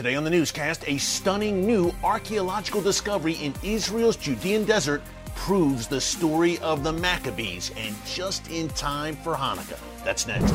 Today on the newscast, a stunning new archaeological discovery in Israel's Judean desert proves the story of the Maccabees and just in time for Hanukkah. That's next.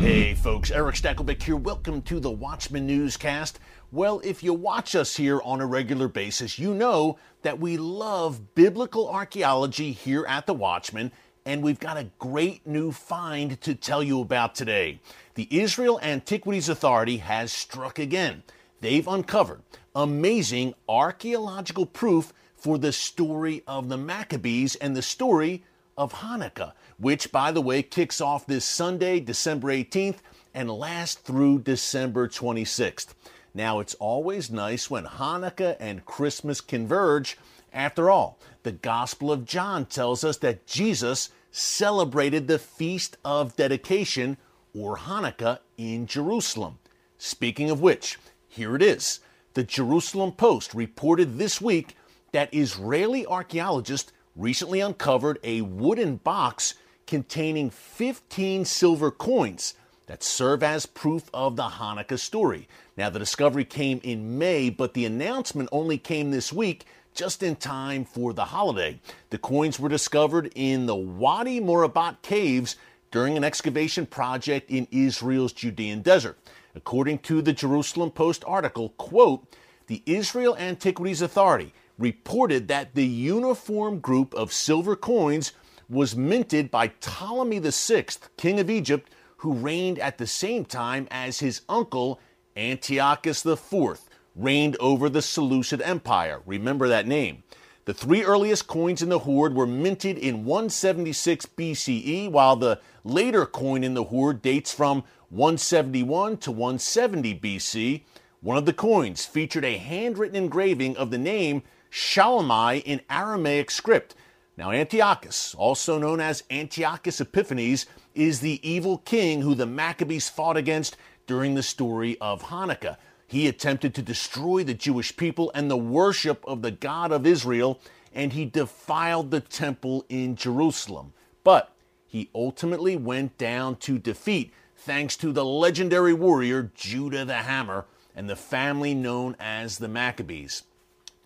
Hey folks, Erick Stakelbeck here. Welcome to the Watchman Newscast. Well, if you watch us here on a regular basis, you know that we love biblical archaeology here at the Watchman, and we've got a great new find to tell you about today. The Israel Antiquities Authority has struck again. They've uncovered amazing archaeological proof for the story of the Maccabees and the story of Hanukkah which, by the way, kicks off this Sunday, December 18th, and lasts through December 26th. Now, it's always nice when Hanukkah and Christmas converge. After all, the Gospel of John tells us that Jesus celebrated the Feast of Dedication, or Hanukkah, in Jerusalem. Speaking of which, here it is. The Jerusalem Post reported this week that Israeli archaeologists recently uncovered a wooden box containing 15 silver coins that serve as proof of the Hanukkah story. Now, the discovery came in May, but the announcement only came this week just in time for the holiday. The coins were discovered in the Wadi Murabba'at caves during an excavation project in Israel's Judean desert. According to the Jerusalem Post article, quote, the Israel Antiquities Authority reported that the uniform group of silver coins was minted by Ptolemy VI, king of Egypt, who reigned at the same time as his uncle Antiochus IV reigned over the Seleucid Empire. Remember that name. The three earliest coins in the hoard were minted in 176 BCE, while the later coin in the hoard dates from 171 to 170 BC. One of the coins featured a handwritten engraving of the name Shalomai in Aramaic script, now, Antiochus, also known as Antiochus Epiphanes, is the evil king who the Maccabees fought against during the story of Hanukkah. He attempted to destroy the Jewish people and the worship of the God of Israel, and he defiled the temple in Jerusalem. But he ultimately went down to defeat thanks to the legendary warrior Judah the Hammer and the family known as the Maccabees.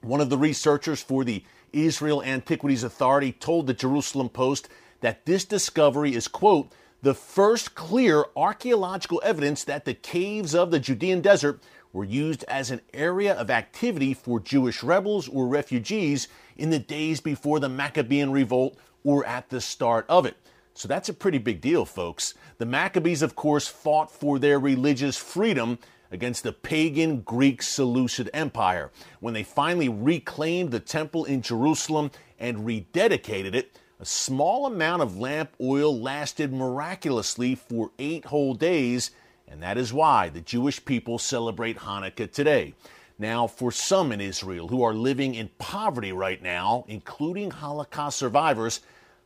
One of the researchers for the Israel Antiquities Authority told the Jerusalem Post that this discovery is, quote, the first clear archaeological evidence that the caves of the Judean desert were used as an area of activity for Jewish rebels or refugees in the days before the Maccabean revolt or at the start of it. So that's a pretty big deal, folks. The Maccabees, of course, fought for their religious freedom against the pagan Greek Seleucid Empire. When they finally reclaimed the temple in Jerusalem and rededicated it, a small amount of lamp oil lasted miraculously for eight whole days, and that is why the Jewish people celebrate Hanukkah today. Now, for some in Israel who are living in poverty right now, including Holocaust survivors,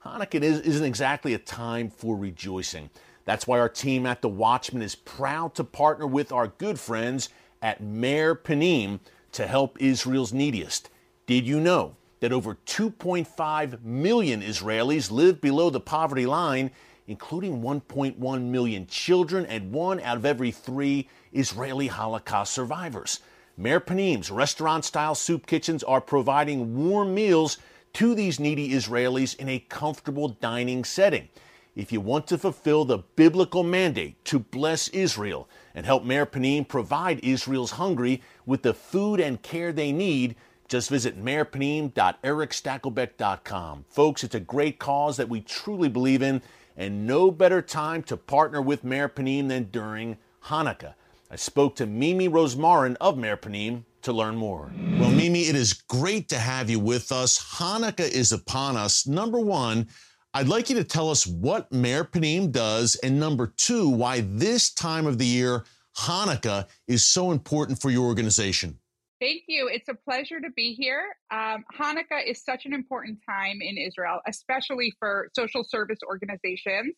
Hanukkah isn't exactly a time for rejoicing. That's why our team at The Watchman is proud to partner with our good friends at Meir Panim to help Israel's neediest. Did you know that over 2.5 million Israelis live below the poverty line, including 1.1 million children and one out of every three Israeli Holocaust survivors? Meir Panim's restaurant style soup kitchens are providing warm meals to these needy Israelis in a comfortable dining setting. If you want to fulfill the biblical mandate to bless Israel and help Meir Panim provide Israel's hungry with the food and care they need, just visit meirpanim.erickstakelbeck.com. Folks, it's a great cause that we truly believe in, and no better time to partner with Meir Panim than during Hanukkah. I spoke to Mimi Rosmarin of Meir Panim to learn more. Well, Mimi, it is great to have you with us. Hanukkah is upon us. Number one, I'd like you to tell us what Meir Panim does, and number two, why this time of the year, Hanukkah, is so important for your organization. Thank you. It's a pleasure to be here. Um, Hanukkah is such an important time in Israel, especially for social service organizations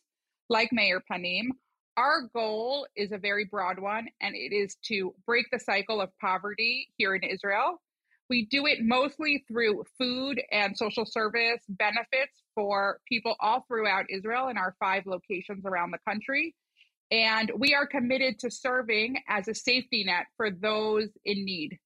like Meir Panim. Our goal is a very broad one, and it is to break the cycle of poverty here in Israel. We do it mostly through food and social service benefits for people all throughout Israel in our five locations around the country. And we are committed to serving as a safety net for those in need.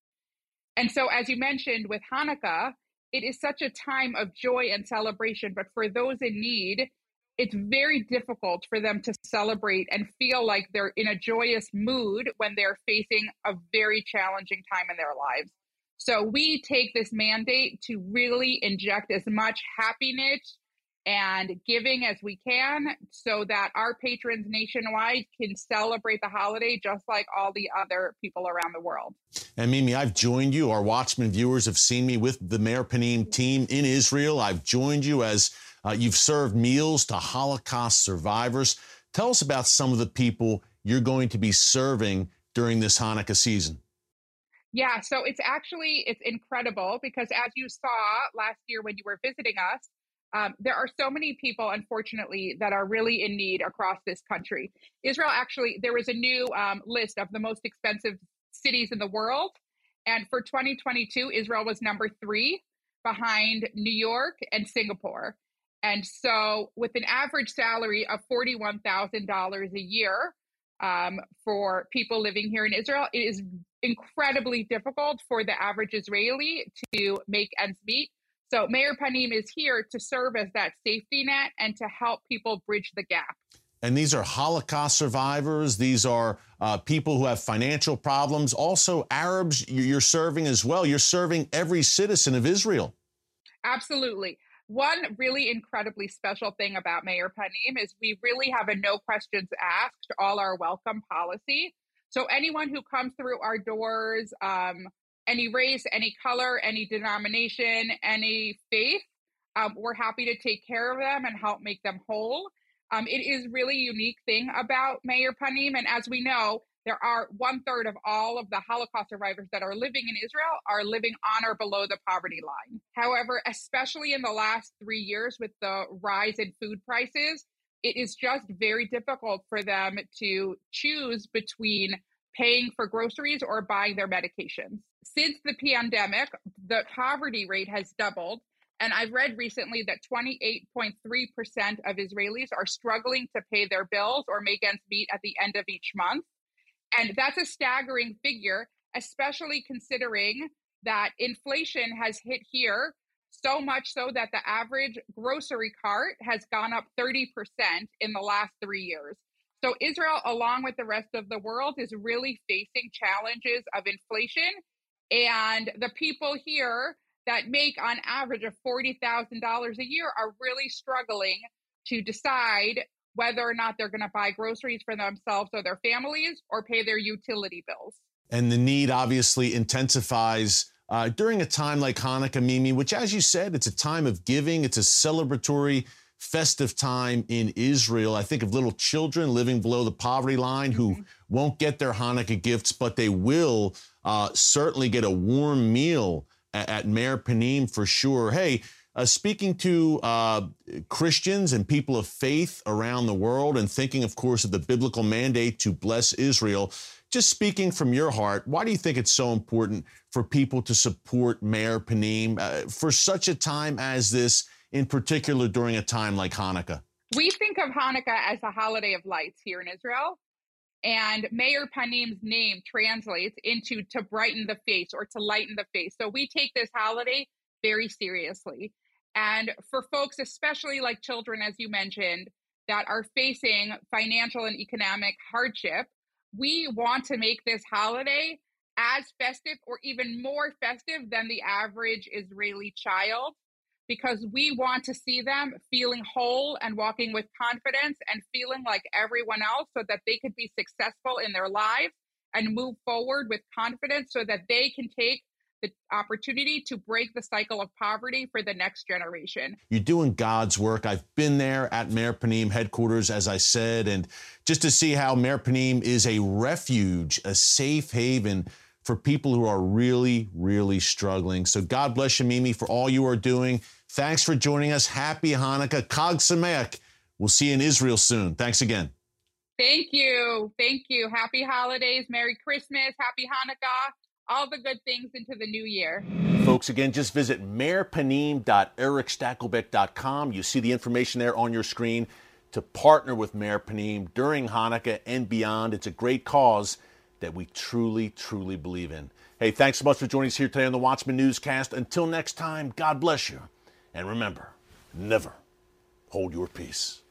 And so, as you mentioned with Hanukkah, it is such a time of joy and celebration. But for those in need, it's very difficult for them to celebrate and feel like they're in a joyous mood when they're facing a very challenging time in their lives. So we take this mandate to really inject as much happiness and giving as we can so that our patrons nationwide can celebrate the holiday just like all the other people around the world. And Mimi, I've joined you. Our Watchman viewers have seen me with the Meir Panim team in Israel. I've joined you as uh, you've served meals to Holocaust survivors. Tell us about some of the people you're going to be serving during this Hanukkah season. Yeah, so it's actually it's incredible because as you saw last year when you were visiting us, um, there are so many people, unfortunately, that are really in need across this country. Israel actually, there was a new um, list of the most expensive cities in the world, and for 2022, Israel was number three behind New York and Singapore. And so, with an average salary of $41,000 a year um, for people living here in Israel, it is incredibly difficult for the average Israeli to make ends meet. So, Meir Panim is here to serve as that safety net and to help people bridge the gap. And these are Holocaust survivors. These are uh, people who have financial problems. Also, Arabs, you're serving as well. You're serving every citizen of Israel. Absolutely. One really incredibly special thing about Meir Panim is we really have a no questions asked, all our welcome policy. So anyone who comes through our doors, um, any race, any color, any denomination, any faith, um, we're happy to take care of them and help make them whole. Um, it is really unique thing about Meir Panim, and as we know, there are one third of all of the Holocaust survivors that are living in Israel are living on or below the poverty line. However, especially in the last three years with the rise in food prices, it is just very difficult for them to choose between paying for groceries or buying their medications. Since the pandemic, the poverty rate has doubled. And I've read recently that 28.3% of Israelis are struggling to pay their bills or make ends meet at the end of each month. And that's a staggering figure, especially considering that inflation has hit here so much so that the average grocery cart has gone up 30% in the last three years. So, Israel, along with the rest of the world, is really facing challenges of inflation. And the people here that make on average of $40,000 a year are really struggling to decide whether or not they're going to buy groceries for themselves or their families or pay their utility bills. And the need obviously intensifies uh, during a time like Hanukkah, Mimi, which, as you said, it's a time of giving, it's a celebratory, festive time in Israel. I think of little children living below the poverty line who mm-hmm. won't get their Hanukkah gifts, but they will uh, certainly get a warm meal at, at Meir Panim for sure. Hey, uh, speaking to uh, Christians and people of faith around the world, and thinking, of course, of the biblical mandate to bless Israel. Just speaking from your heart, why do you think it's so important for people to support Meir Panim uh, for such a time as this, in particular during a time like Hanukkah? We think of Hanukkah as a holiday of lights here in Israel. And Meir Panim's name translates into to brighten the face or to lighten the face. So we take this holiday very seriously. And for folks, especially like children, as you mentioned, that are facing financial and economic hardship, we want to make this holiday as festive or even more festive than the average Israeli child because we want to see them feeling whole and walking with confidence and feeling like everyone else so that they could be successful in their lives and move forward with confidence so that they can take the opportunity to break the cycle of poverty for the next generation. You're doing God's work. I've been there at Meir Panim headquarters, as I said, and just to see how Meir Panim is a refuge, a safe haven for people who are really, really struggling. So God bless you, Mimi, for all you are doing. Thanks for joining us. Happy Hanukkah. Chag Sameach. We'll see you in Israel soon. Thanks again. Thank you. Thank you. Happy holidays. Merry Christmas. Happy Hanukkah all the good things into the new year. Folks, again, just visit meirpanim.erickstakelbeck.com. You see the information there on your screen to partner with Meir Panim during Hanukkah and beyond. It's a great cause that we truly, truly believe in. Hey, thanks so much for joining us here today on the Watchman Newscast. Until next time, God bless you. And remember, never hold your peace.